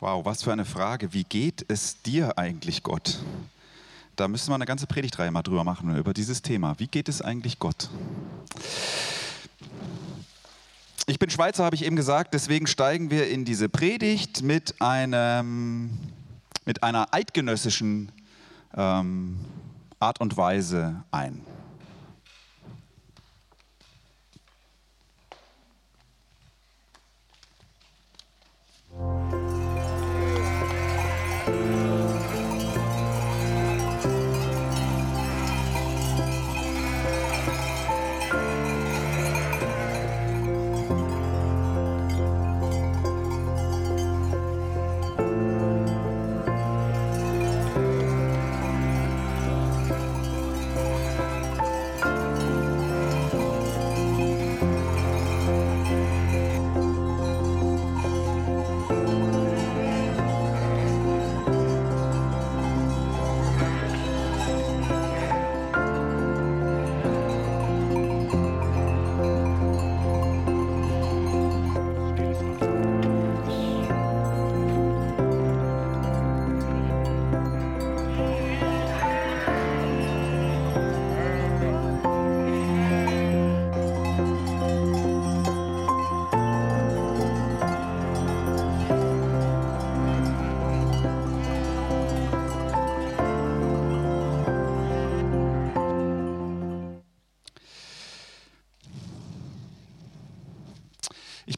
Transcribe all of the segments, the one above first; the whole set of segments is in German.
Wow, was für eine Frage. Wie geht es dir eigentlich, Gott? Da müssen wir eine ganze Predigtreihe mal drüber machen, über dieses Thema. Wie geht es eigentlich Gott? Ich bin Schweizer, habe ich eben gesagt, deswegen steigen wir in diese Predigt mit, einem, mit einer eidgenössischen ähm, Art und Weise ein.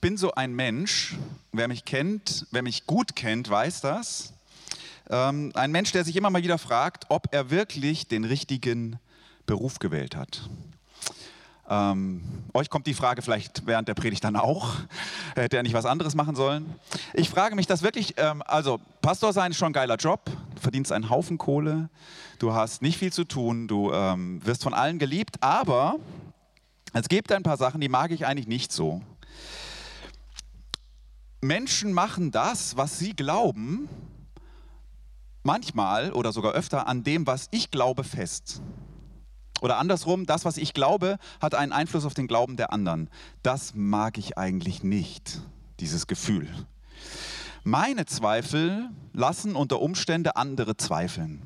Bin so ein Mensch, wer mich kennt, wer mich gut kennt, weiß das. Ähm, ein Mensch, der sich immer mal wieder fragt, ob er wirklich den richtigen Beruf gewählt hat. Ähm, euch kommt die Frage vielleicht während der Predigt dann auch. Hätte er nicht was anderes machen sollen? Ich frage mich das wirklich, ähm, also Pastor sein ist schon ein geiler Job, du verdienst einen Haufen Kohle, du hast nicht viel zu tun, du ähm, wirst von allen geliebt, aber es gibt ein paar Sachen, die mag ich eigentlich nicht so. Menschen machen das, was sie glauben, manchmal oder sogar öfter an dem, was ich glaube, fest. Oder andersrum, das, was ich glaube, hat einen Einfluss auf den Glauben der anderen. Das mag ich eigentlich nicht, dieses Gefühl. Meine Zweifel lassen unter Umständen andere zweifeln.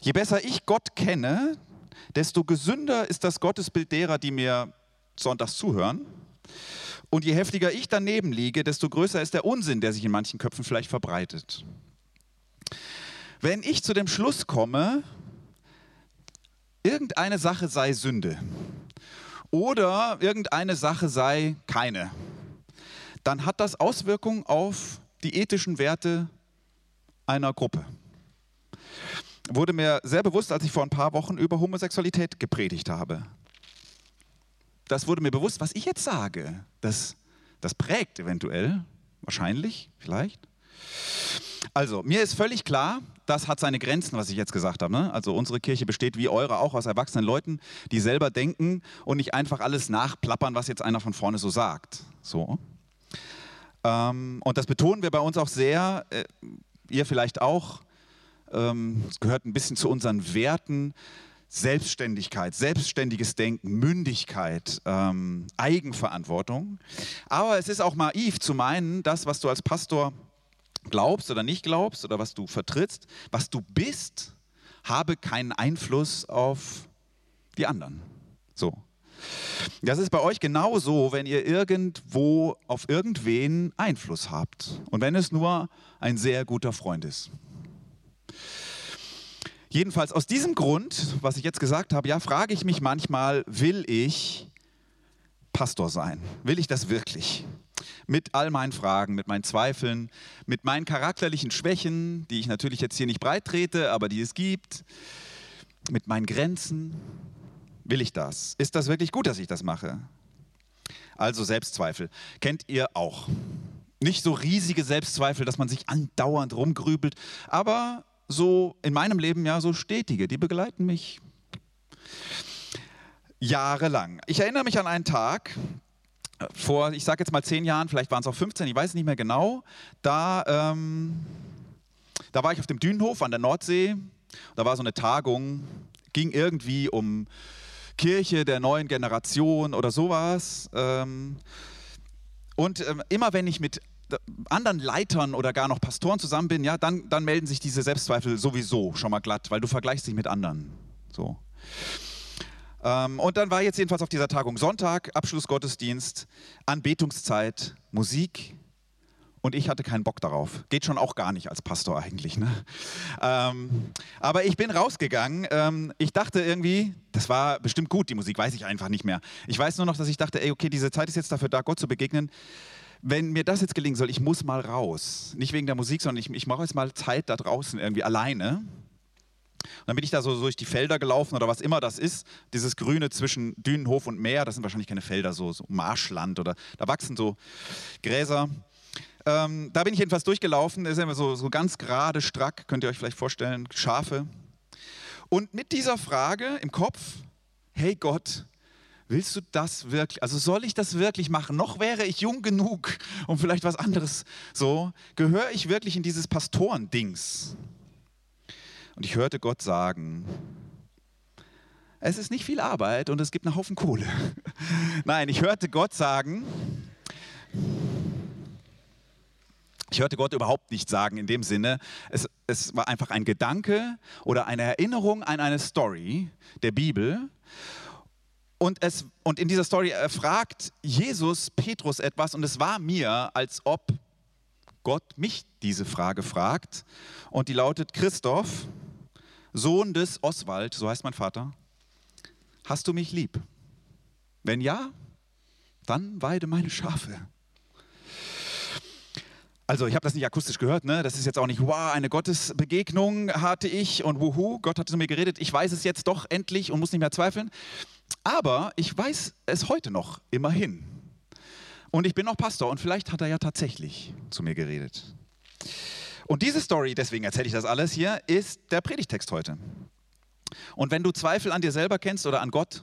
Je besser ich Gott kenne, desto gesünder ist das Gottesbild derer, die mir sonntags zuhören und je heftiger ich daneben liege, desto größer ist der Unsinn, der sich in manchen Köpfen vielleicht verbreitet. Wenn ich zu dem Schluss komme, irgendeine Sache sei Sünde oder irgendeine Sache sei keine, dann hat das Auswirkungen auf die ethischen Werte einer Gruppe. Wurde mir sehr bewusst, als ich vor ein paar Wochen über Homosexualität gepredigt habe das wurde mir bewusst, was ich jetzt sage, das, das prägt eventuell, wahrscheinlich, vielleicht. Also, mir ist völlig klar, das hat seine Grenzen, was ich jetzt gesagt habe. Ne? Also, unsere Kirche besteht wie eure auch aus erwachsenen Leuten, die selber denken und nicht einfach alles nachplappern, was jetzt einer von vorne so sagt. So. Ähm, und das betonen wir bei uns auch sehr, äh, ihr vielleicht auch. Ähm, es gehört ein bisschen zu unseren Werten, Selbstständigkeit, selbstständiges Denken, Mündigkeit, ähm, Eigenverantwortung. Aber es ist auch naiv zu meinen, das, was du als Pastor glaubst oder nicht glaubst oder was du vertrittst, was du bist, habe keinen Einfluss auf die anderen. So. Das ist bei euch genauso, wenn ihr irgendwo auf irgendwen Einfluss habt und wenn es nur ein sehr guter Freund ist. Jedenfalls aus diesem Grund, was ich jetzt gesagt habe, ja, frage ich mich manchmal, will ich Pastor sein? Will ich das wirklich? Mit all meinen Fragen, mit meinen Zweifeln, mit meinen charakterlichen Schwächen, die ich natürlich jetzt hier nicht breit trete, aber die es gibt, mit meinen Grenzen. Will ich das? Ist das wirklich gut, dass ich das mache? Also Selbstzweifel. Kennt ihr auch. Nicht so riesige Selbstzweifel, dass man sich andauernd rumgrübelt, aber so in meinem Leben ja so stetige, die begleiten mich jahrelang. Ich erinnere mich an einen Tag, vor, ich sage jetzt mal zehn Jahren, vielleicht waren es auch 15, ich weiß nicht mehr genau, da, ähm, da war ich auf dem Dünenhof an der Nordsee, da war so eine Tagung, ging irgendwie um Kirche der neuen Generation oder sowas. Ähm, und ähm, immer wenn ich mit anderen Leitern oder gar noch Pastoren zusammen bin, ja, dann, dann melden sich diese Selbstzweifel sowieso schon mal glatt, weil du vergleichst dich mit anderen. So. Ähm, und dann war jetzt jedenfalls auf dieser Tagung Sonntag, Abschlussgottesdienst, Anbetungszeit, Musik, und ich hatte keinen Bock darauf. Geht schon auch gar nicht als Pastor eigentlich. Ne? Ähm, aber ich bin rausgegangen. Ähm, ich dachte irgendwie, das war bestimmt gut, die Musik, weiß ich einfach nicht mehr. Ich weiß nur noch, dass ich dachte, ey, okay, diese Zeit ist jetzt dafür da, Gott zu begegnen. Wenn mir das jetzt gelingen soll, ich muss mal raus. Nicht wegen der Musik, sondern ich, ich mache jetzt mal Zeit da draußen irgendwie alleine. Und dann bin ich da so durch die Felder gelaufen oder was immer das ist, dieses Grüne zwischen Dünenhof und Meer, das sind wahrscheinlich keine Felder, so, so Marschland oder da wachsen so Gräser. Ähm, da bin ich jedenfalls durchgelaufen, das ist immer so, so ganz gerade, strack, könnt ihr euch vielleicht vorstellen, Schafe. Und mit dieser Frage im Kopf, hey Gott, willst du das wirklich, also soll ich das wirklich machen? Noch wäre ich jung genug, um vielleicht was anderes so, gehöre ich wirklich in dieses Pastorendings? Und ich hörte Gott sagen, es ist nicht viel Arbeit und es gibt einen Haufen Kohle. Nein, ich hörte Gott sagen, ich hörte Gott überhaupt nicht sagen in dem Sinne, es, es war einfach ein Gedanke oder eine Erinnerung an eine Story der Bibel. Und, es, und in dieser Story fragt Jesus Petrus etwas und es war mir, als ob Gott mich diese Frage fragt. Und die lautet, Christoph, Sohn des Oswald, so heißt mein Vater, hast du mich lieb? Wenn ja, dann weide meine Schafe. Also ich habe das nicht akustisch gehört, ne? das ist jetzt auch nicht, wow, eine Gottesbegegnung hatte ich und wuhu, Gott hat zu mir geredet, ich weiß es jetzt doch endlich und muss nicht mehr zweifeln. Aber ich weiß es heute noch, immerhin. Und ich bin noch Pastor und vielleicht hat er ja tatsächlich zu mir geredet. Und diese Story, deswegen erzähle ich das alles hier, ist der Predigtext heute. Und wenn du Zweifel an dir selber kennst oder an Gott,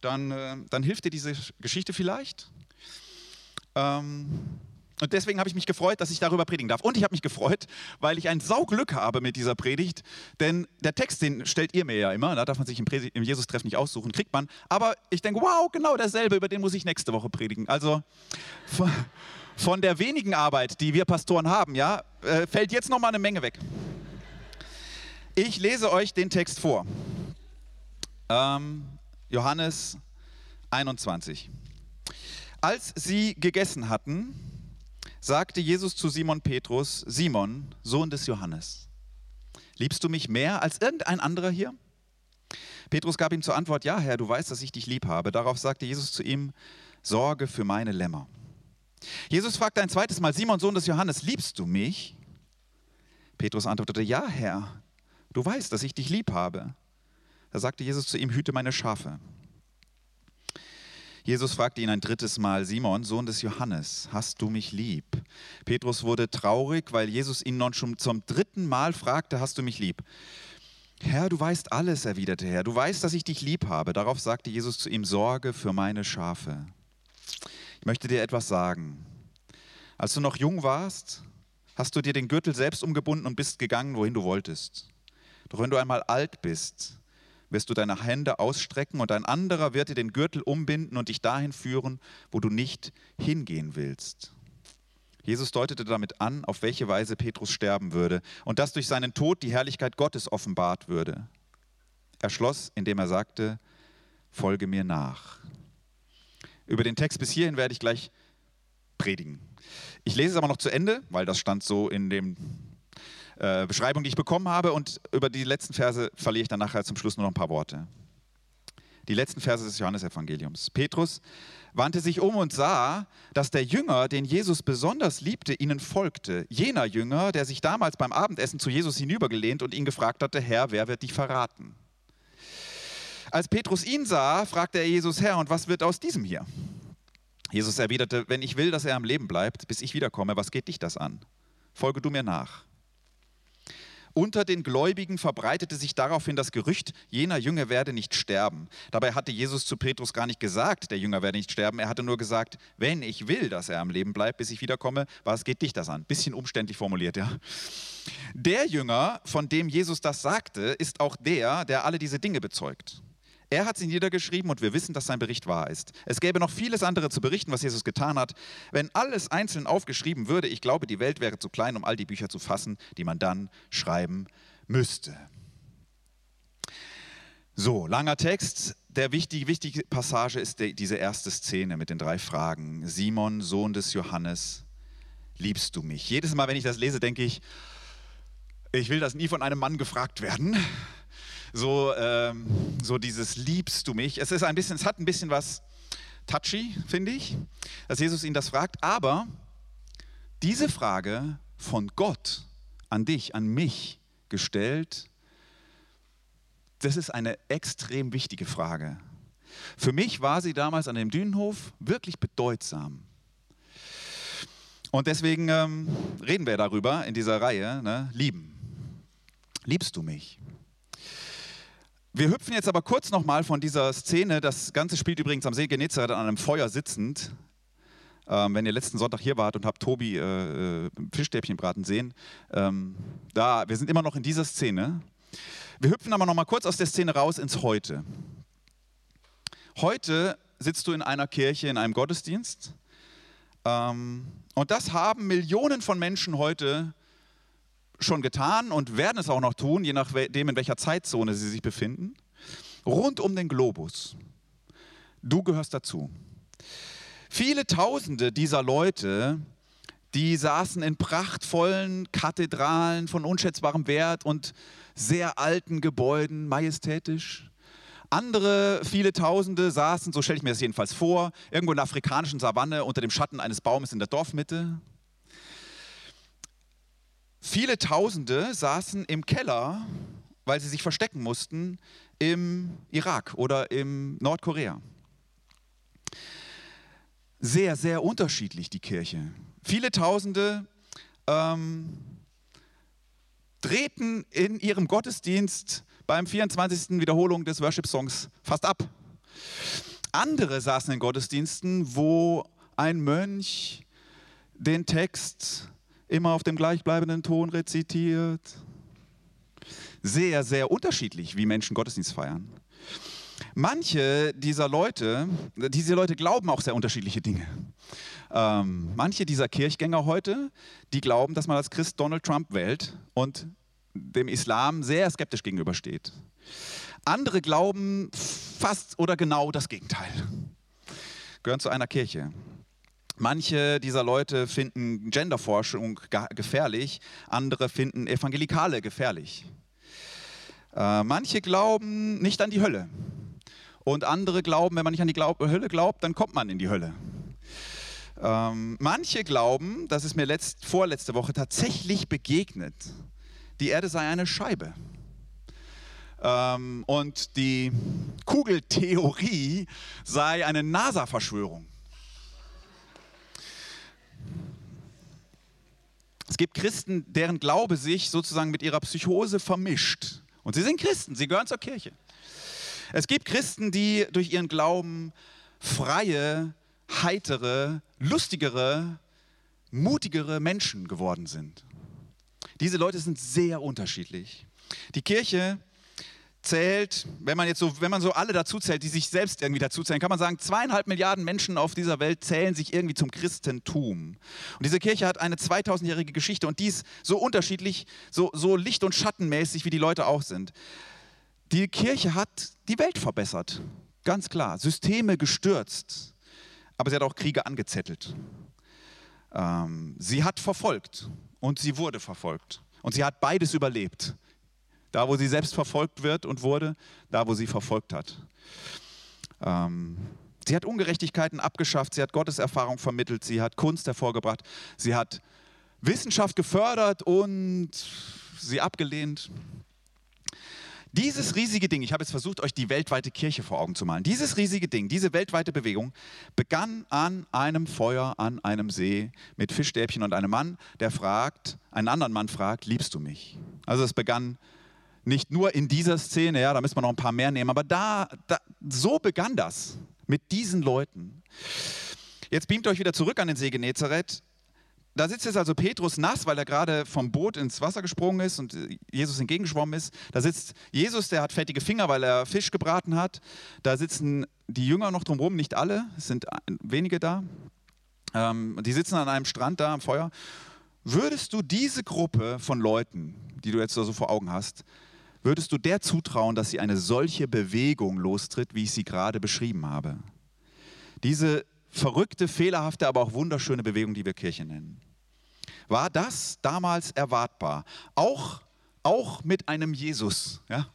dann, äh, dann hilft dir diese Geschichte vielleicht. Ähm, und deswegen habe ich mich gefreut, dass ich darüber predigen darf. Und ich habe mich gefreut, weil ich ein Sauglück habe mit dieser Predigt. Denn der Text, den stellt ihr mir ja immer, da darf man sich im, im Jesus-Treff nicht aussuchen, kriegt man. Aber ich denke, wow, genau derselbe, über den muss ich nächste Woche predigen. Also von, von der wenigen Arbeit, die wir Pastoren haben, ja, äh, fällt jetzt nochmal eine Menge weg. Ich lese euch den Text vor. Ähm, Johannes 21. Als sie gegessen hatten, sagte Jesus zu Simon Petrus, Simon, Sohn des Johannes, liebst du mich mehr als irgendein anderer hier? Petrus gab ihm zur Antwort, ja Herr, du weißt, dass ich dich lieb habe. Darauf sagte Jesus zu ihm, sorge für meine Lämmer. Jesus fragte ein zweites Mal, Simon, Sohn des Johannes, liebst du mich? Petrus antwortete, ja Herr, du weißt, dass ich dich lieb habe. Da sagte Jesus zu ihm, hüte meine Schafe. Jesus fragte ihn ein drittes Mal, Simon, Sohn des Johannes, hast du mich lieb? Petrus wurde traurig, weil Jesus ihn nun schon zum dritten Mal fragte, hast du mich lieb? Herr, du weißt alles, erwiderte er, du weißt, dass ich dich lieb habe. Darauf sagte Jesus zu ihm, Sorge für meine Schafe. Ich möchte dir etwas sagen. Als du noch jung warst, hast du dir den Gürtel selbst umgebunden und bist gegangen, wohin du wolltest. Doch wenn du einmal alt bist, wirst du deine Hände ausstrecken und ein anderer wird dir den Gürtel umbinden und dich dahin führen, wo du nicht hingehen willst. Jesus deutete damit an, auf welche Weise Petrus sterben würde und dass durch seinen Tod die Herrlichkeit Gottes offenbart würde. Er schloss, indem er sagte, folge mir nach. Über den Text bis hierhin werde ich gleich predigen. Ich lese es aber noch zu Ende, weil das stand so in dem äh, Beschreibung, die ich bekommen habe. Und über die letzten Verse verliere ich dann nachher zum Schluss nur noch ein paar Worte. Die letzten Verse des Johannesevangeliums. Petrus wandte sich um und sah, dass der Jünger, den Jesus besonders liebte, ihnen folgte. Jener Jünger, der sich damals beim Abendessen zu Jesus hinübergelehnt und ihn gefragt hatte, Herr, wer wird dich verraten? Als Petrus ihn sah, fragte er Jesus, Herr, und was wird aus diesem hier? Jesus erwiderte, wenn ich will, dass er am Leben bleibt, bis ich wiederkomme, was geht dich das an? Folge du mir nach. Unter den Gläubigen verbreitete sich daraufhin das Gerücht, jener Jünger werde nicht sterben. Dabei hatte Jesus zu Petrus gar nicht gesagt, der Jünger werde nicht sterben. Er hatte nur gesagt, wenn ich will, dass er am Leben bleibt, bis ich wiederkomme, was geht dich das an? Bisschen umständlich formuliert, ja. Der Jünger, von dem Jesus das sagte, ist auch der, der alle diese Dinge bezeugt. Er hat sie niedergeschrieben und wir wissen, dass sein Bericht wahr ist. Es gäbe noch vieles andere zu berichten, was Jesus getan hat. Wenn alles einzeln aufgeschrieben würde, ich glaube, die Welt wäre zu klein, um all die Bücher zu fassen, die man dann schreiben müsste. So, langer Text. Der wichtige, wichtige Passage ist die, diese erste Szene mit den drei Fragen. Simon, Sohn des Johannes, liebst du mich? Jedes Mal, wenn ich das lese, denke ich, ich will das nie von einem Mann gefragt werden so, ähm, so dieses liebst du mich. Es ist ein bisschen, es hat ein bisschen was touchy, finde ich, dass Jesus ihn das fragt. Aber diese Frage von Gott an dich, an mich gestellt, das ist eine extrem wichtige Frage. Für mich war sie damals an dem Dünenhof wirklich bedeutsam. Und deswegen ähm, reden wir darüber in dieser Reihe, ne? lieben. Liebst du mich? Wir hüpfen jetzt aber kurz nochmal von dieser Szene. Das Ganze spielt übrigens am See Genezareth an einem Feuer sitzend. Ähm, wenn ihr letzten Sonntag hier wart und habt Tobi äh, äh, Fischstäbchen braten sehen, ähm, da, wir sind immer noch in dieser Szene. Wir hüpfen aber nochmal kurz aus der Szene raus ins Heute. Heute sitzt du in einer Kirche, in einem Gottesdienst. Ähm, und das haben Millionen von Menschen heute schon getan und werden es auch noch tun, je nachdem, in welcher Zeitzone sie sich befinden, rund um den Globus. Du gehörst dazu. Viele Tausende dieser Leute, die saßen in prachtvollen Kathedralen von unschätzbarem Wert und sehr alten Gebäuden, majestätisch. Andere, viele Tausende saßen, so stelle ich mir das jedenfalls vor, irgendwo in der afrikanischen Savanne unter dem Schatten eines Baumes in der Dorfmitte. Viele Tausende saßen im Keller, weil sie sich verstecken mussten, im Irak oder im Nordkorea. Sehr, sehr unterschiedlich die Kirche. Viele Tausende ähm, drehten in ihrem Gottesdienst beim 24. Wiederholung des Worship-Songs fast ab. Andere saßen in Gottesdiensten, wo ein Mönch den Text immer auf dem gleichbleibenden Ton rezitiert. Sehr, sehr unterschiedlich, wie Menschen Gottesdienst feiern. Manche dieser Leute, diese Leute glauben auch sehr unterschiedliche Dinge. Ähm, manche dieser Kirchgänger heute, die glauben, dass man als Christ Donald Trump wählt und dem Islam sehr skeptisch gegenübersteht. Andere glauben fast oder genau das Gegenteil. Gehören zu einer Kirche. Manche dieser Leute finden Genderforschung gefährlich, andere finden Evangelikale gefährlich. Äh, manche glauben nicht an die Hölle und andere glauben, wenn man nicht an die Glaub Hölle glaubt, dann kommt man in die Hölle. Ähm, manche glauben, das ist mir letzt, vorletzte Woche tatsächlich begegnet, die Erde sei eine Scheibe. Ähm, und die Kugeltheorie sei eine NASA-Verschwörung. Es gibt Christen, deren Glaube sich sozusagen mit ihrer Psychose vermischt. Und sie sind Christen, sie gehören zur Kirche. Es gibt Christen, die durch ihren Glauben freie, heitere, lustigere, mutigere Menschen geworden sind. Diese Leute sind sehr unterschiedlich. Die Kirche zählt, wenn man jetzt so, wenn man so alle dazu zählt, die sich selbst irgendwie dazu zählen, kann man sagen, zweieinhalb Milliarden Menschen auf dieser Welt zählen sich irgendwie zum Christentum. Und diese Kirche hat eine 2000-jährige Geschichte und die ist so unterschiedlich, so, so licht- und schattenmäßig, wie die Leute auch sind. Die Kirche hat die Welt verbessert, ganz klar. Systeme gestürzt, aber sie hat auch Kriege angezettelt. Ähm, sie hat verfolgt und sie wurde verfolgt. Und sie hat beides überlebt. Da, wo sie selbst verfolgt wird und wurde, da, wo sie verfolgt hat. Ähm, sie hat Ungerechtigkeiten abgeschafft, sie hat Gotteserfahrung vermittelt, sie hat Kunst hervorgebracht, sie hat Wissenschaft gefördert und sie abgelehnt. Dieses riesige Ding, ich habe jetzt versucht, euch die weltweite Kirche vor Augen zu malen. Dieses riesige Ding, diese weltweite Bewegung begann an einem Feuer, an einem See mit Fischstäbchen und einem Mann, der fragt, einen anderen Mann fragt, liebst du mich? Also es begann nicht nur in dieser Szene, ja, da müssen wir noch ein paar mehr nehmen, aber da, da, so begann das mit diesen Leuten. Jetzt beamt euch wieder zurück an den See Genezareth. da sitzt jetzt also Petrus nass, weil er gerade vom Boot ins Wasser gesprungen ist und äh, Jesus entgegengeschwommen ist. Da sitzt Jesus, der hat fettige Finger, weil er Fisch gebraten hat. Da sitzen die Jünger noch drumherum, nicht alle, es sind wenige da. Ähm, die sitzen an einem Strand da am Feuer. Würdest du diese Gruppe von Leuten, die du jetzt so vor Augen hast, würdest du der zutrauen, dass sie eine solche Bewegung lostritt, wie ich sie gerade beschrieben habe? Diese verrückte, fehlerhafte, aber auch wunderschöne Bewegung, die wir Kirche nennen. War das damals erwartbar? Auch, auch mit einem Jesus. Ja?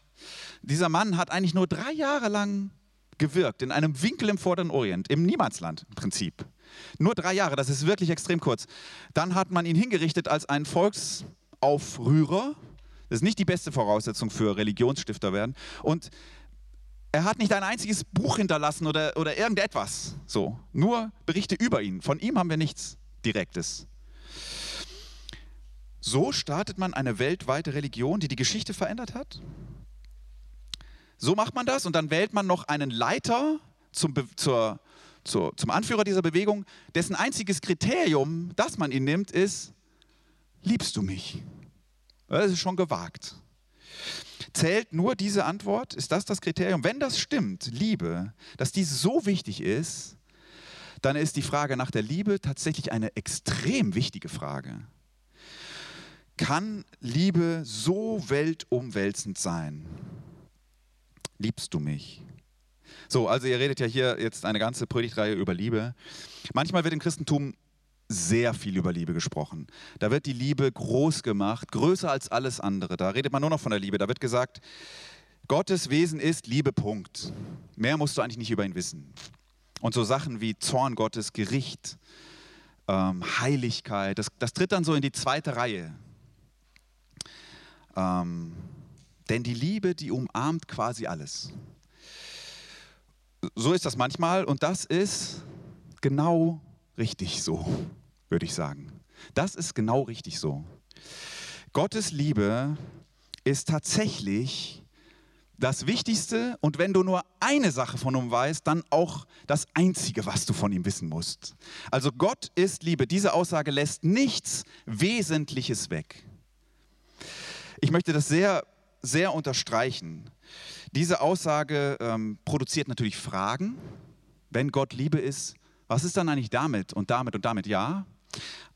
Dieser Mann hat eigentlich nur drei Jahre lang gewirkt, in einem Winkel im Vorderen Orient, im Niemandsland im Prinzip. Nur drei Jahre, das ist wirklich extrem kurz. Dann hat man ihn hingerichtet als einen Volksaufrührer. Das ist nicht die beste Voraussetzung für Religionsstifter werden. Und er hat nicht ein einziges Buch hinterlassen oder, oder irgendetwas. So, nur Berichte über ihn. Von ihm haben wir nichts Direktes. So startet man eine weltweite Religion, die die Geschichte verändert hat. So macht man das und dann wählt man noch einen Leiter zum, zur, zur, zum Anführer dieser Bewegung, dessen einziges Kriterium, dass man ihn nimmt, ist, liebst du mich? Das ist schon gewagt. Zählt nur diese Antwort? Ist das das Kriterium? Wenn das stimmt, Liebe, dass die so wichtig ist, dann ist die Frage nach der Liebe tatsächlich eine extrem wichtige Frage. Kann Liebe so weltumwälzend sein? Liebst du mich? So, also ihr redet ja hier jetzt eine ganze Predigtreihe über Liebe. Manchmal wird im Christentum sehr viel über Liebe gesprochen. Da wird die Liebe groß gemacht, größer als alles andere. Da redet man nur noch von der Liebe. Da wird gesagt, Gottes Wesen ist Liebe, Punkt. Mehr musst du eigentlich nicht über ihn wissen. Und so Sachen wie Zorn Gottes, Gericht, ähm, Heiligkeit, das, das tritt dann so in die zweite Reihe. Ähm, denn die Liebe, die umarmt quasi alles. So ist das manchmal und das ist genau richtig so, würde ich sagen. Das ist genau richtig so. Gottes Liebe ist tatsächlich das Wichtigste und wenn du nur eine Sache von ihm weißt, dann auch das Einzige, was du von ihm wissen musst. Also Gott ist Liebe. Diese Aussage lässt nichts Wesentliches weg. Ich möchte das sehr, sehr unterstreichen. Diese Aussage ähm, produziert natürlich Fragen. Wenn Gott Liebe ist, was ist dann eigentlich damit und damit und damit? Ja,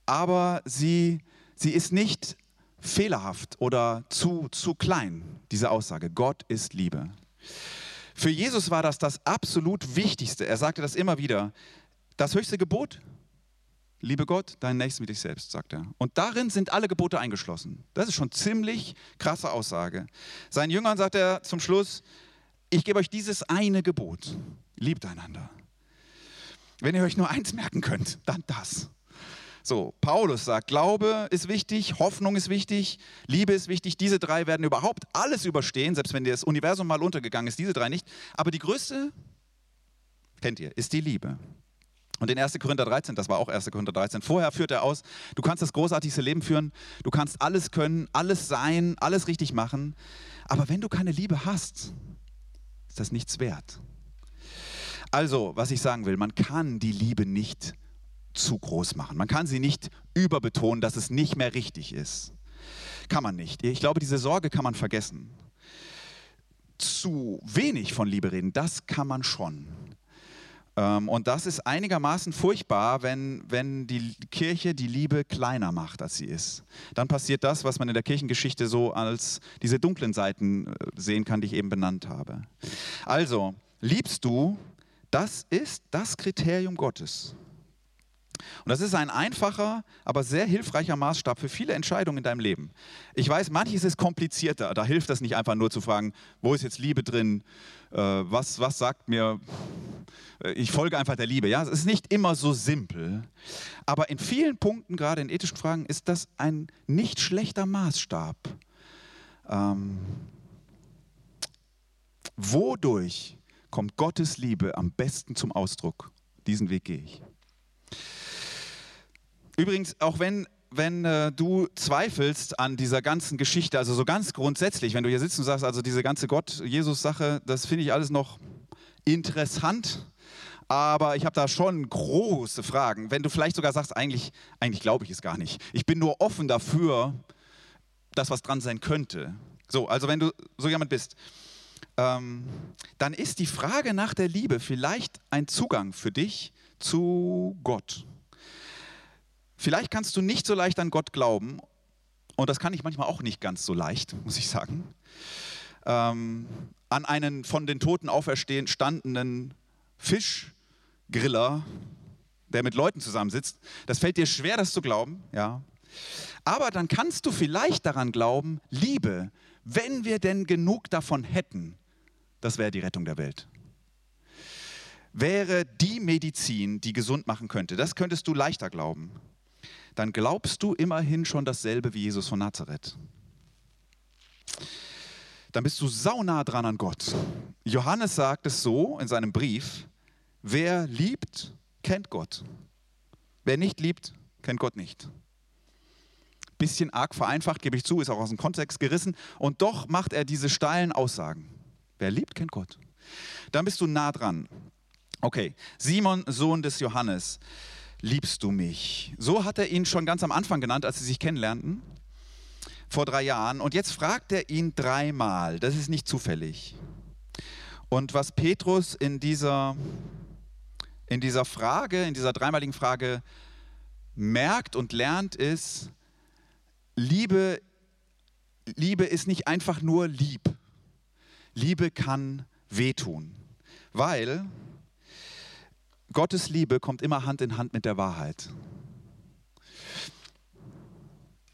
aber sie, sie ist nicht fehlerhaft oder zu, zu klein, diese Aussage. Gott ist Liebe. Für Jesus war das das absolut Wichtigste. Er sagte das immer wieder. Das höchste Gebot, Liebe Gott, deinen Nächsten wie dich selbst, sagt er. Und darin sind alle Gebote eingeschlossen. Das ist schon ziemlich krasse Aussage. Seinen Jüngern sagt er zum Schluss, ich gebe euch dieses eine Gebot. Liebt einander. Wenn ihr euch nur eins merken könnt, dann das. So, Paulus sagt, Glaube ist wichtig, Hoffnung ist wichtig, Liebe ist wichtig. Diese drei werden überhaupt alles überstehen, selbst wenn das Universum mal untergegangen ist, diese drei nicht. Aber die größte, kennt ihr, ist die Liebe. Und in 1. Korinther 13, das war auch 1. Korinther 13, vorher führt er aus, du kannst das großartigste Leben führen, du kannst alles können, alles sein, alles richtig machen, aber wenn du keine Liebe hast, ist das nichts wert. Also, was ich sagen will, man kann die Liebe nicht zu groß machen. Man kann sie nicht überbetonen, dass es nicht mehr richtig ist. Kann man nicht. Ich glaube, diese Sorge kann man vergessen. Zu wenig von Liebe reden, das kann man schon. Ähm, und das ist einigermaßen furchtbar, wenn, wenn die Kirche die Liebe kleiner macht, als sie ist. Dann passiert das, was man in der Kirchengeschichte so als diese dunklen Seiten äh, sehen kann, die ich eben benannt habe. Also, liebst du, das ist das Kriterium Gottes. Und das ist ein einfacher, aber sehr hilfreicher Maßstab für viele Entscheidungen in deinem Leben. Ich weiß, manches ist komplizierter. Da hilft es nicht einfach nur zu fragen, wo ist jetzt Liebe drin? Äh, was, was sagt mir, äh, ich folge einfach der Liebe. Ja, es ist nicht immer so simpel. Aber in vielen Punkten, gerade in ethischen Fragen, ist das ein nicht schlechter Maßstab. Ähm, wodurch kommt Gottes Liebe am besten zum Ausdruck? Diesen Weg gehe ich. Übrigens, auch wenn, wenn äh, du zweifelst an dieser ganzen Geschichte, also so ganz grundsätzlich, wenn du hier sitzt und sagst, also diese ganze Gott-Jesus-Sache, das finde ich alles noch interessant, aber ich habe da schon große Fragen. Wenn du vielleicht sogar sagst, eigentlich, eigentlich glaube ich es gar nicht. Ich bin nur offen dafür, dass was dran sein könnte. So, also wenn du so jemand bist, ähm, dann ist die Frage nach der Liebe vielleicht ein Zugang für dich zu Gott. Vielleicht kannst du nicht so leicht an Gott glauben, und das kann ich manchmal auch nicht ganz so leicht, muss ich sagen, ähm, an einen von den Toten auferstandenen Fischgriller, der mit Leuten zusammensitzt. Das fällt dir schwer, das zu glauben, ja. Aber dann kannst du vielleicht daran glauben, Liebe, wenn wir denn genug davon hätten, das wäre die Rettung der Welt. Wäre die Medizin, die gesund machen könnte, das könntest du leichter glauben. Dann glaubst du immerhin schon dasselbe wie Jesus von Nazareth. Dann bist du saunah dran an Gott. Johannes sagt es so in seinem Brief, wer liebt, kennt Gott. Wer nicht liebt, kennt Gott nicht bisschen arg vereinfacht, gebe ich zu, ist auch aus dem Kontext gerissen. Und doch macht er diese steilen Aussagen. Wer liebt, kennt Gott. Dann bist du nah dran. Okay, Simon, Sohn des Johannes, liebst du mich? So hat er ihn schon ganz am Anfang genannt, als sie sich kennenlernten, vor drei Jahren. Und jetzt fragt er ihn dreimal. Das ist nicht zufällig. Und was Petrus in dieser, in dieser Frage, in dieser dreimaligen Frage merkt und lernt, ist, Liebe, Liebe ist nicht einfach nur lieb. Liebe kann wehtun, weil Gottes Liebe kommt immer Hand in Hand mit der Wahrheit.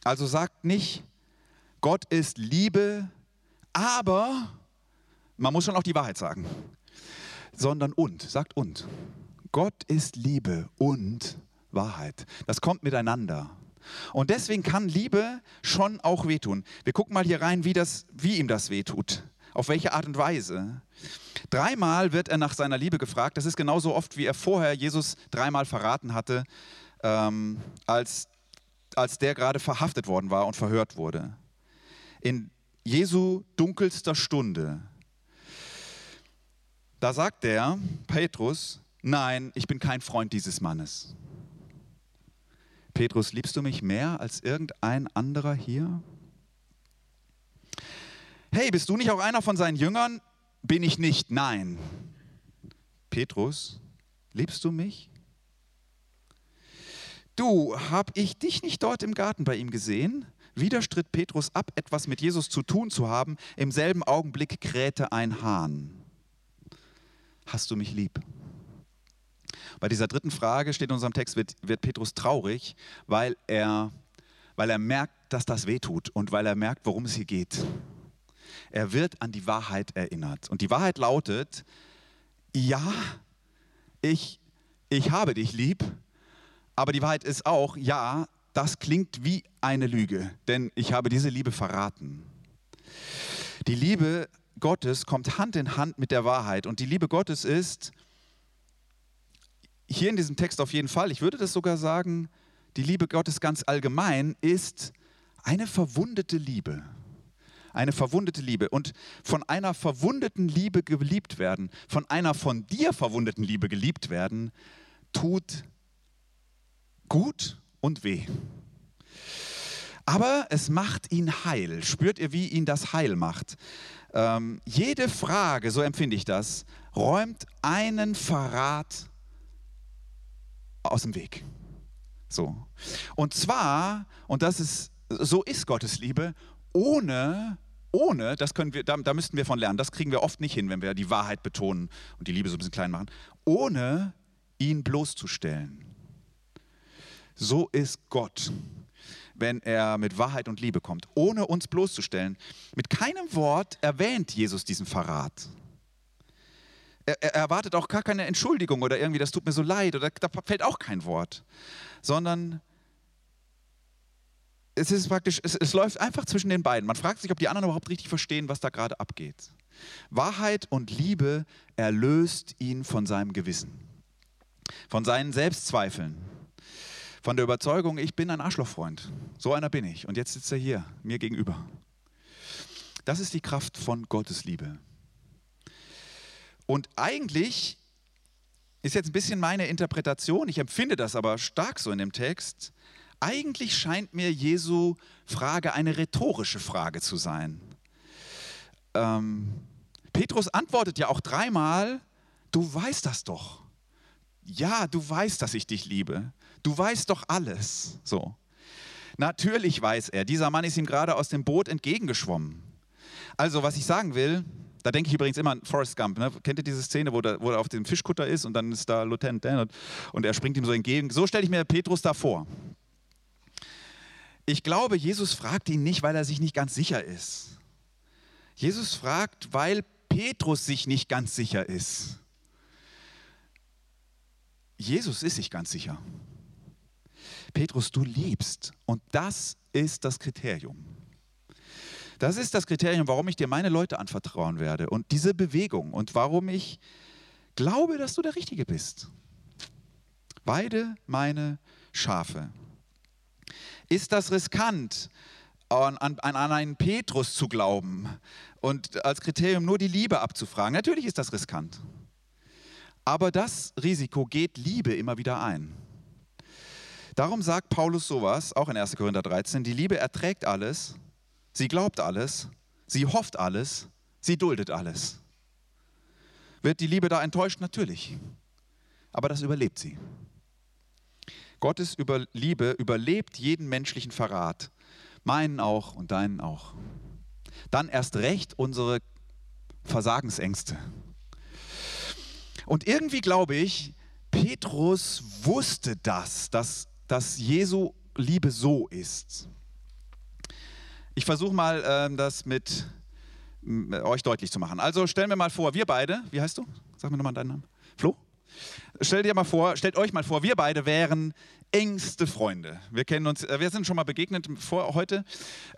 Also sagt nicht, Gott ist Liebe, aber man muss schon auch die Wahrheit sagen, sondern und, sagt und. Gott ist Liebe und Wahrheit. Das kommt miteinander. Und deswegen kann Liebe schon auch wehtun. Wir gucken mal hier rein, wie, das, wie ihm das wehtut. Auf welche Art und Weise. Dreimal wird er nach seiner Liebe gefragt. Das ist genauso oft, wie er vorher Jesus dreimal verraten hatte, ähm, als, als der gerade verhaftet worden war und verhört wurde. In Jesu dunkelster Stunde. Da sagt er, Petrus, nein, ich bin kein Freund dieses Mannes. Petrus, liebst du mich mehr als irgendein anderer hier? Hey, bist du nicht auch einer von seinen Jüngern? Bin ich nicht, nein. Petrus, liebst du mich? Du, hab ich dich nicht dort im Garten bei ihm gesehen? Wieder stritt Petrus ab, etwas mit Jesus zu tun zu haben. Im selben Augenblick krähte ein Hahn. Hast du mich lieb? Bei dieser dritten Frage steht in unserem Text, wird, wird Petrus traurig, weil er, weil er merkt, dass das wehtut und weil er merkt, worum es hier geht. Er wird an die Wahrheit erinnert. Und die Wahrheit lautet, ja, ich, ich habe dich lieb, aber die Wahrheit ist auch, ja, das klingt wie eine Lüge, denn ich habe diese Liebe verraten. Die Liebe Gottes kommt Hand in Hand mit der Wahrheit und die Liebe Gottes ist, hier in diesem Text auf jeden Fall, ich würde das sogar sagen, die Liebe Gottes ganz allgemein ist eine verwundete Liebe. Eine verwundete Liebe. Und von einer verwundeten Liebe geliebt werden, von einer von dir verwundeten Liebe geliebt werden, tut gut und weh. Aber es macht ihn heil. Spürt ihr, wie ihn das heil macht? Ähm, jede Frage, so empfinde ich das, räumt einen Verrat aus dem Weg. So. Und zwar, und das ist, so ist Gottes Liebe, ohne, ohne, das können wir, da, da müssten wir von lernen, das kriegen wir oft nicht hin, wenn wir die Wahrheit betonen und die Liebe so ein bisschen klein machen, ohne ihn bloßzustellen. So ist Gott, wenn er mit Wahrheit und Liebe kommt, ohne uns bloßzustellen. Mit keinem Wort erwähnt Jesus diesen Verrat. Er, er, erwartet auch gar keine Entschuldigung oder irgendwie, das tut mir so leid oder da fällt auch kein Wort, sondern es ist praktisch, es, es läuft einfach zwischen den beiden. Man fragt sich, ob die anderen überhaupt richtig verstehen, was da gerade abgeht. Wahrheit und Liebe erlöst ihn von seinem Gewissen, von seinen Selbstzweifeln, von der Überzeugung, ich bin ein Arschlochfreund. So einer bin ich. Und jetzt sitzt er hier, mir gegenüber. Das ist die Kraft von Gottes Liebe. Und eigentlich ist jetzt ein bisschen meine Interpretation, ich empfinde das aber stark so in dem Text. Eigentlich scheint mir Jesu Frage eine rhetorische Frage zu sein. Ähm, Petrus antwortet ja auch dreimal, du weißt das doch. Ja, du weißt, dass ich dich liebe. Du weißt doch alles. So. Natürlich weiß er, dieser Mann ist ihm gerade aus dem Boot entgegengeschwommen. Also, was ich sagen will, da denke ich übrigens immer an Forrest Gump. Ne? Kennt ihr diese Szene, wo, der, wo er auf dem Fischkutter ist und dann ist da Lieutenant Dan und, und er springt ihm so entgegen? So stelle ich mir Petrus da vor. Ich glaube, Jesus fragt ihn nicht, weil er sich nicht ganz sicher ist. Jesus fragt, weil Petrus sich nicht ganz sicher ist. Jesus ist sich ganz sicher. Petrus, du liebst. Und das ist das Kriterium. Das ist das Kriterium, warum ich dir meine Leute anvertrauen werde. Und diese Bewegung und warum ich glaube, dass du der Richtige bist. Weide meine Schafe. Ist das riskant, an, an, an einen Petrus zu glauben und als Kriterium nur die Liebe abzufragen? Natürlich ist das riskant. Aber das Risiko geht Liebe immer wieder ein. Darum sagt Paulus sowas, auch in 1. Korinther 13, die Liebe erträgt alles, sie glaubt alles, sie hofft alles, sie duldet alles. Wird die Liebe da enttäuscht? Natürlich. Aber das überlebt sie. Gottes über Liebe überlebt jeden menschlichen Verrat, meinen auch und deinen auch. Dann erst recht unsere Versagensängste. Und irgendwie glaube ich, Petrus wusste das, dass dass Jesu Liebe so ist. Ich versuche mal, ähm, das mit euch deutlich zu machen. Also stellen wir mal vor, wir beide, wie heißt du? Sag mir nochmal deinen Namen. Flo? Stell dir mal vor, stellt euch mal vor, wir beide wären engste Freunde. Wir kennen uns, äh, wir sind schon mal begegnet vor heute,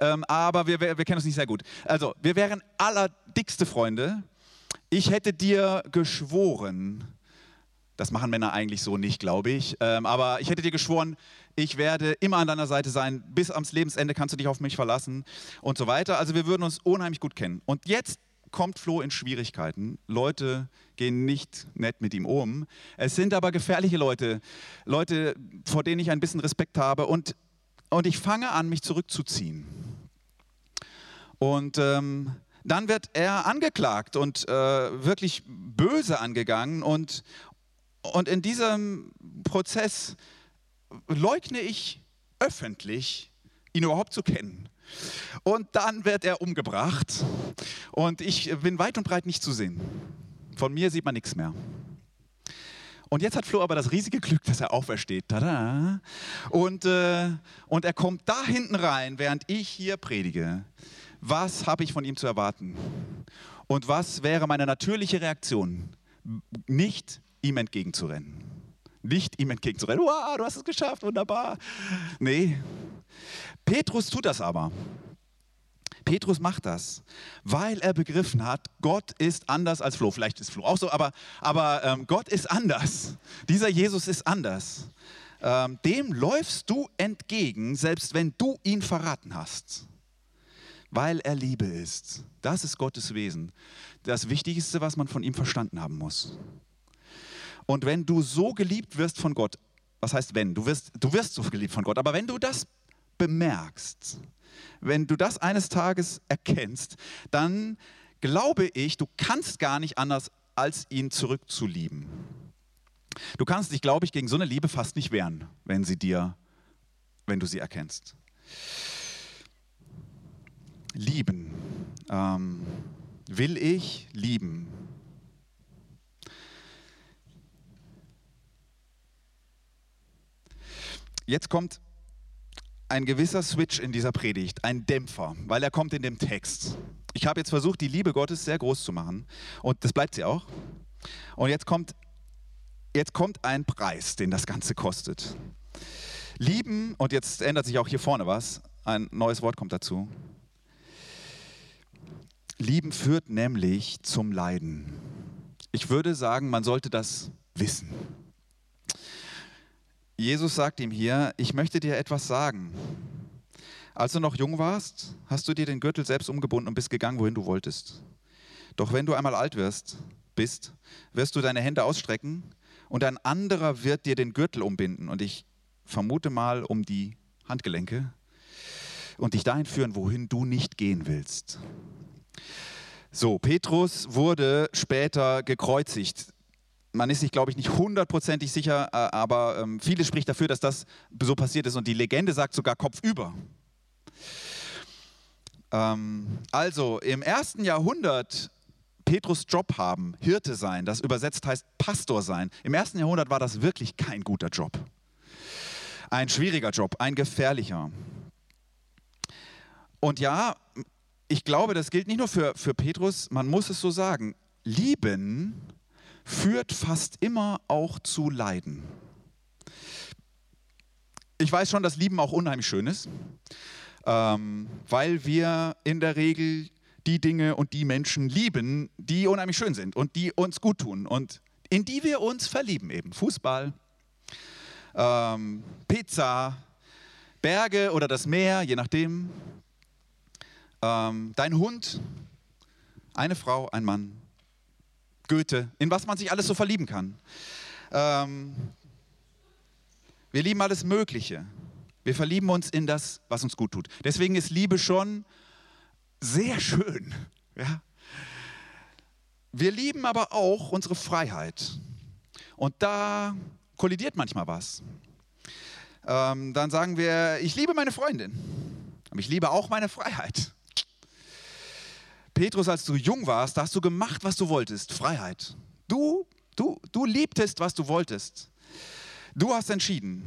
ähm, aber wir, wir kennen uns nicht sehr gut. Also, wir wären allerdickste Freunde. Ich hätte dir geschworen, das machen Männer eigentlich so nicht, glaube ich. Ähm, aber ich hätte dir geschworen, ich werde immer an deiner Seite sein. Bis ans Lebensende kannst du dich auf mich verlassen und so weiter. Also wir würden uns unheimlich gut kennen. Und jetzt kommt Flo in Schwierigkeiten. Leute gehen nicht nett mit ihm um. Es sind aber gefährliche Leute. Leute, vor denen ich ein bisschen Respekt habe. Und, und ich fange an, mich zurückzuziehen. Und ähm, dann wird er angeklagt und äh, wirklich böse angegangen. Und, und in diesem Prozess leugne ich öffentlich, ihn überhaupt zu kennen. Und dann wird er umgebracht und ich bin weit und breit nicht zu sehen. Von mir sieht man nichts mehr. Und jetzt hat Flo aber das riesige Glück, dass er aufersteht. Tada! Und, äh, und er kommt da hinten rein, während ich hier predige. Was habe ich von ihm zu erwarten? Und was wäre meine natürliche Reaktion? Nicht ihm entgegenzurennen. Nicht ihm entgegenzurennen. Wow, du hast es geschafft, wunderbar. Nee. Petrus tut das aber. Petrus macht das, weil er begriffen hat, Gott ist anders als Flo. Vielleicht ist Flo auch so, aber, aber ähm, Gott ist anders. Dieser Jesus ist anders. Ähm, dem läufst du entgegen, selbst wenn du ihn verraten hast. Weil er Liebe ist. Das ist Gottes Wesen. Das Wichtigste, was man von ihm verstanden haben muss. Und wenn du so geliebt wirst von Gott, was heißt wenn? Du wirst, du wirst so geliebt von Gott, aber wenn du das bemerkst, wenn du das eines Tages erkennst, dann glaube ich, du kannst gar nicht anders, als ihn zurückzulieben. Du kannst dich, glaube ich, gegen so eine Liebe fast nicht wehren, wenn sie dir, wenn du sie erkennst. Lieben. Ähm, will ich lieben? Jetzt kommt ein gewisser Switch in dieser Predigt, ein Dämpfer, weil er kommt in dem Text. Ich habe jetzt versucht, die Liebe Gottes sehr groß zu machen und das bleibt sie auch. Und jetzt kommt, jetzt kommt ein Preis, den das Ganze kostet. Lieben, und jetzt ändert sich auch hier vorne was, ein neues Wort kommt dazu. Lieben führt nämlich zum Leiden. Ich würde sagen, man sollte das wissen. Jesus sagt ihm hier, ich möchte dir etwas sagen. Als du noch jung warst, hast du dir den Gürtel selbst umgebunden und bist gegangen, wohin du wolltest. Doch wenn du einmal alt wirst, bist, wirst du deine Hände ausstrecken und ein anderer wird dir den Gürtel umbinden und ich vermute mal um die Handgelenke und dich dahin führen, wohin du nicht gehen willst. So, Petrus wurde später gekreuzigt. Man ist sich, glaube ich, nicht hundertprozentig sicher, äh, aber ähm, vieles spricht dafür, dass das so passiert ist. Und die Legende sagt sogar kopfüber. Ähm, also im ersten Jahrhundert Petrus Job haben, Hirte sein, das übersetzt heißt Pastor sein. Im ersten Jahrhundert war das wirklich kein guter Job. Ein schwieriger Job, ein gefährlicher. Und ja, ich glaube, das gilt nicht nur für, für Petrus, man muss es so sagen. Lieben führt fast immer auch zu Leiden. Ich weiß schon, dass Lieben auch unheimlich schön ist, ähm, weil wir in der Regel die Dinge und die Menschen lieben, die unheimlich schön sind und die uns gut tun und in die wir uns verlieben eben. Fußball, ähm, Pizza, Berge oder das Meer, je nachdem. Ähm, dein Hund, eine Frau, ein Mann, Goethe, in was man sich alles so verlieben kann. Ähm, wir lieben alles Mögliche. Wir verlieben uns in das, was uns gut tut. Deswegen ist Liebe schon sehr schön. Ja? Wir lieben aber auch unsere Freiheit. Und da kollidiert manchmal was. Ähm, dann sagen wir, ich liebe meine Freundin, aber ich liebe auch meine Freiheit. Petrus, als du jung warst, da hast du gemacht, was du wolltest. Freiheit. Du, du, du liebtest, was du wolltest. Du hast entschieden.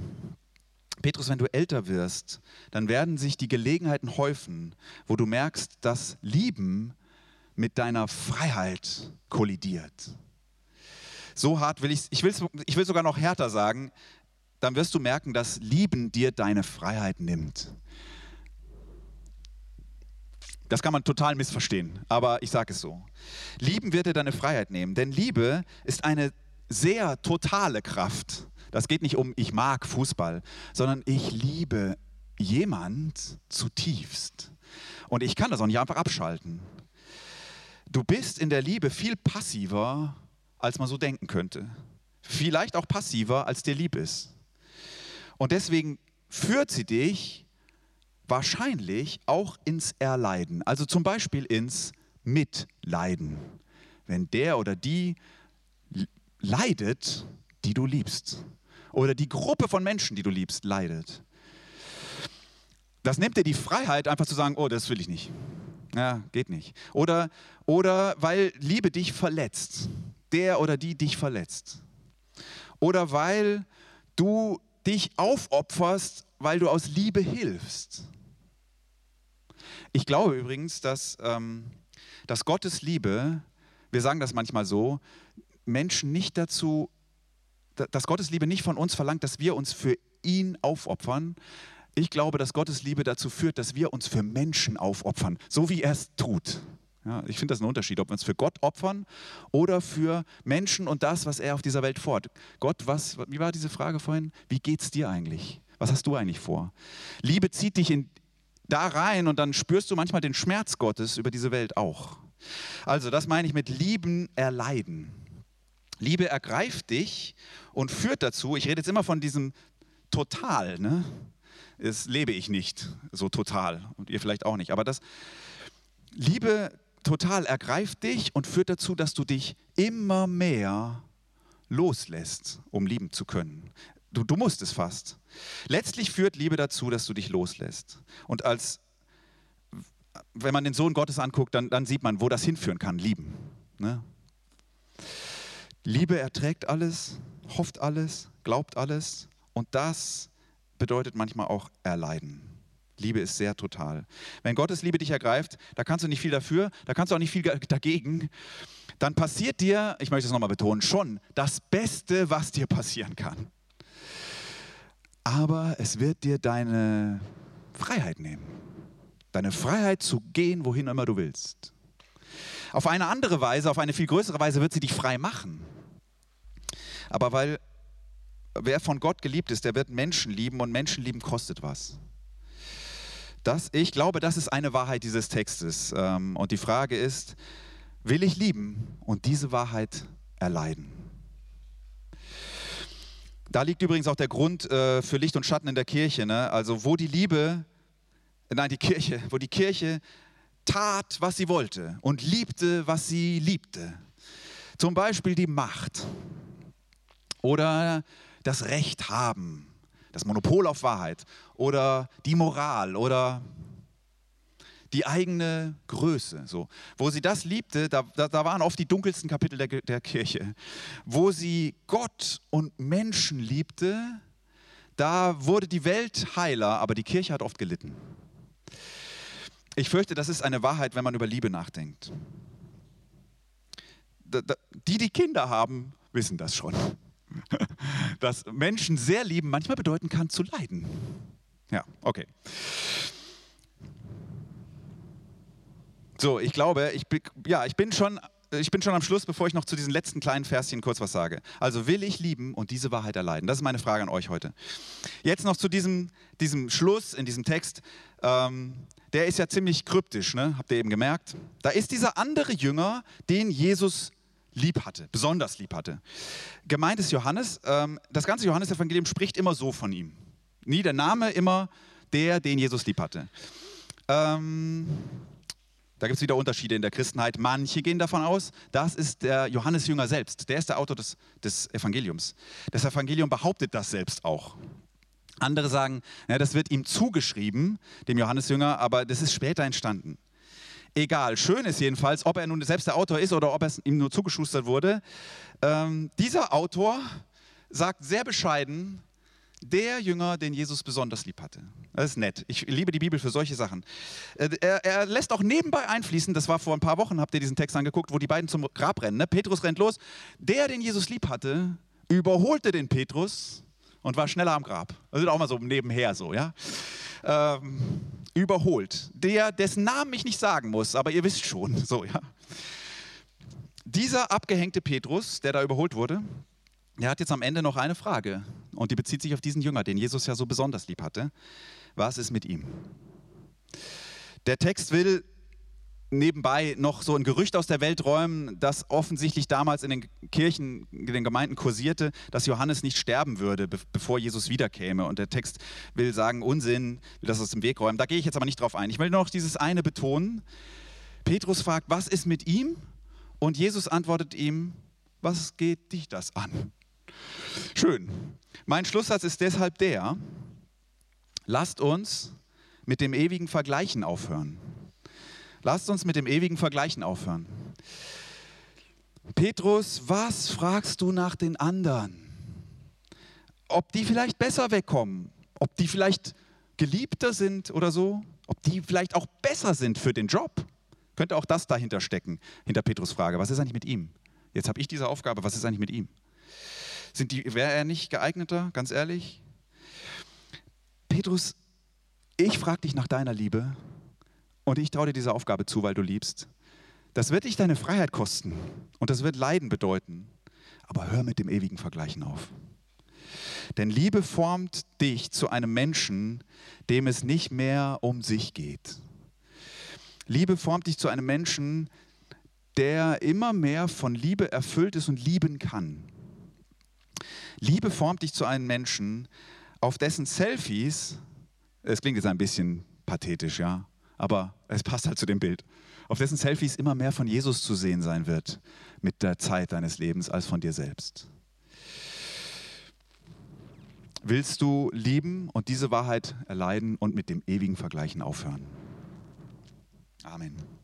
Petrus, wenn du älter wirst, dann werden sich die Gelegenheiten häufen, wo du merkst, dass Lieben mit deiner Freiheit kollidiert. So hart will ich, ich will, ich will sogar noch härter sagen, dann wirst du merken, dass Lieben dir deine Freiheit nimmt. Das kann man total missverstehen, aber ich sage es so. Lieben wird dir deine Freiheit nehmen, denn Liebe ist eine sehr totale Kraft. Das geht nicht um, ich mag Fußball, sondern ich liebe jemand zutiefst. Und ich kann das auch nicht einfach abschalten. Du bist in der Liebe viel passiver, als man so denken könnte. Vielleicht auch passiver, als dir lieb ist. Und deswegen führt sie dich wahrscheinlich auch ins Erleiden, also zum Beispiel ins Mitleiden. Wenn der oder die leidet, die du liebst, oder die Gruppe von Menschen, die du liebst, leidet. Das nimmt dir die Freiheit, einfach zu sagen, oh, das will ich nicht. Ja, geht nicht. Oder, oder weil Liebe dich verletzt. Der oder die dich verletzt. Oder weil du dich aufopferst, weil du aus Liebe hilfst. Ich glaube übrigens, dass, ähm, dass Gottes Liebe, wir sagen das manchmal so, Menschen nicht dazu, dass Gottes Liebe nicht von uns verlangt, dass wir uns für ihn aufopfern. Ich glaube, dass Gottes Liebe dazu führt, dass wir uns für Menschen aufopfern, so wie er es tut. Ja, ich finde das ein Unterschied, ob wir uns für Gott opfern oder für Menschen und das, was er auf dieser Welt fordert. Gott, was, wie war diese Frage vorhin? Wie geht es dir eigentlich? Was hast du eigentlich vor? Liebe zieht dich in, da rein und dann spürst du manchmal den Schmerz Gottes über diese Welt auch. Also das meine ich mit Lieben erleiden. Liebe ergreift dich und führt dazu, ich rede jetzt immer von diesem Total, ne? das lebe ich nicht so total und ihr vielleicht auch nicht, aber das Liebe total ergreift dich und führt dazu, dass du dich immer mehr loslässt, um lieben zu können. Du, du musst es fast. Letztlich führt Liebe dazu, dass du dich loslässt. Und als, wenn man den Sohn Gottes anguckt, dann, dann sieht man, wo das hinführen kann, lieben. Ne? Liebe erträgt alles, hofft alles, glaubt alles und das bedeutet manchmal auch erleiden. Liebe ist sehr total. Wenn Gottes Liebe dich ergreift, da kannst du nicht viel dafür, da kannst du auch nicht viel dagegen. Dann passiert dir, ich möchte es nochmal betonen, schon das Beste, was dir passieren kann aber es wird dir deine Freiheit nehmen. Deine Freiheit zu gehen, wohin immer du willst. Auf eine andere Weise, auf eine viel größere Weise wird sie dich frei machen. Aber weil wer von Gott geliebt ist, der wird Menschen lieben und Menschen lieben kostet was. Das, ich glaube, das ist eine Wahrheit dieses Textes. Ähm, und die Frage ist, will ich lieben und diese Wahrheit erleiden? Da liegt übrigens auch der Grund äh, für Licht und Schatten in der Kirche. Ne? Also wo die Liebe, nein, die Kirche, wo die Kirche tat, was sie wollte und liebte, was sie liebte. Zum Beispiel die Macht oder das Recht haben, das Monopol auf Wahrheit oder die Moral oder die eigene Größe. So. Wo sie das liebte, da, da, da waren oft die dunkelsten Kapitel der, der Kirche. Wo sie Gott und Menschen liebte, da wurde die Welt heiler, aber die Kirche hat oft gelitten. Ich fürchte, das ist eine Wahrheit, wenn man über Liebe nachdenkt. Die, die Kinder haben, wissen das schon. Dass Menschen sehr lieben manchmal bedeuten kann, zu leiden. Ja, okay. So, ich glaube, ich, ja, ich bin schon ich bin schon am Schluss, bevor ich noch zu diesen letzten kleinen Verschen kurz was sage. Also will ich lieben und diese Wahrheit erleiden? Das ist meine Frage an euch heute. Jetzt noch zu diesem, diesem Schluss in diesem Text. Ähm, der ist ja ziemlich kryptisch, ne? habt ihr eben gemerkt. Da ist dieser andere Jünger, den Jesus lieb hatte, besonders lieb hatte. Gemeint ist Johannes. Ähm, das ganze Johannesevangelium spricht immer so von ihm. Nie der Name, immer der, den Jesus lieb hatte. Ähm, da gibt es wieder Unterschiede in der Christenheit. Manche gehen davon aus, das ist der Johannesjünger selbst. Der ist der Autor des, des Evangeliums. Das Evangelium behauptet das selbst auch. Andere sagen, ja, das wird ihm zugeschrieben, dem Johannesjünger, aber das ist später entstanden. Egal, schön ist jedenfalls, ob er nun selbst der Autor ist oder ob es ihm nur zugeschustert wurde. Ähm, dieser Autor sagt sehr bescheiden, der Jünger, den Jesus besonders lieb hatte. Das ist nett. Ich liebe die Bibel für solche Sachen. Äh, er, er, lässt auch nebenbei einfließen, das war vor ein paar Wochen, habt ihr diesen Text angeguckt, wo die beiden zum Grab rennen. Ne? Petrus rennt los. Der, den Jesus lieb hatte, überholte den Petrus und war schneller am Grab. Das ist auch mal so nebenher so, ja. Ähm, überholt. Der, dessen Namen ich nicht sagen muss, aber ihr wisst schon, so, ja. Dieser abgehängte Petrus, der da überholt wurde, er hat jetzt am Ende noch eine Frage und die bezieht sich auf diesen Jünger, den Jesus ja so besonders lieb hatte. Was ist mit ihm? Der Text will nebenbei noch so ein Gerücht aus der Welt räumen, das offensichtlich damals in den Kirchen, in den Gemeinden kursierte, dass Johannes nicht sterben würde, bevor Jesus wiederkäme. Und der Text will sagen, Unsinn, will das aus dem Weg räumen. Da gehe ich jetzt aber nicht drauf ein. Ich will nur noch dieses eine betonen. Petrus fragt, was ist mit ihm? Und Jesus antwortet ihm, was geht dich das an? Schön. Mein Schlusssatz ist deshalb der, lasst uns mit dem ewigen Vergleichen aufhören. Lasst uns mit dem ewigen Vergleichen aufhören. Petrus, was fragst du nach den anderen? Ob die vielleicht besser wegkommen, ob die vielleicht geliebter sind oder so, ob die vielleicht auch besser sind für den Job. Könnte auch das dahinter stecken, hinter Petrus Frage. Was ist eigentlich mit ihm? Jetzt habe ich diese Aufgabe, was ist eigentlich mit ihm? Wäre er nicht geeigneter, ganz ehrlich? Petrus, ich frage dich nach deiner Liebe und ich traue dir diese Aufgabe zu, weil du liebst. Das wird dich deine Freiheit kosten und das wird Leiden bedeuten. Aber hör mit dem ewigen Vergleichen auf. Denn Liebe formt dich zu einem Menschen, dem es nicht mehr um sich geht. Liebe formt dich zu einem Menschen, der immer mehr von Liebe erfüllt ist und lieben kann. Liebe formt dich zu einem Menschen, auf dessen Selfies, es klingt jetzt ein bisschen pathetisch, ja, aber es passt halt zu dem Bild, auf dessen Selfies immer mehr von Jesus zu sehen sein wird mit der Zeit deines Lebens als von dir selbst. Willst du lieben und diese Wahrheit erleiden und mit dem ewigen Vergleichen aufhören? Amen.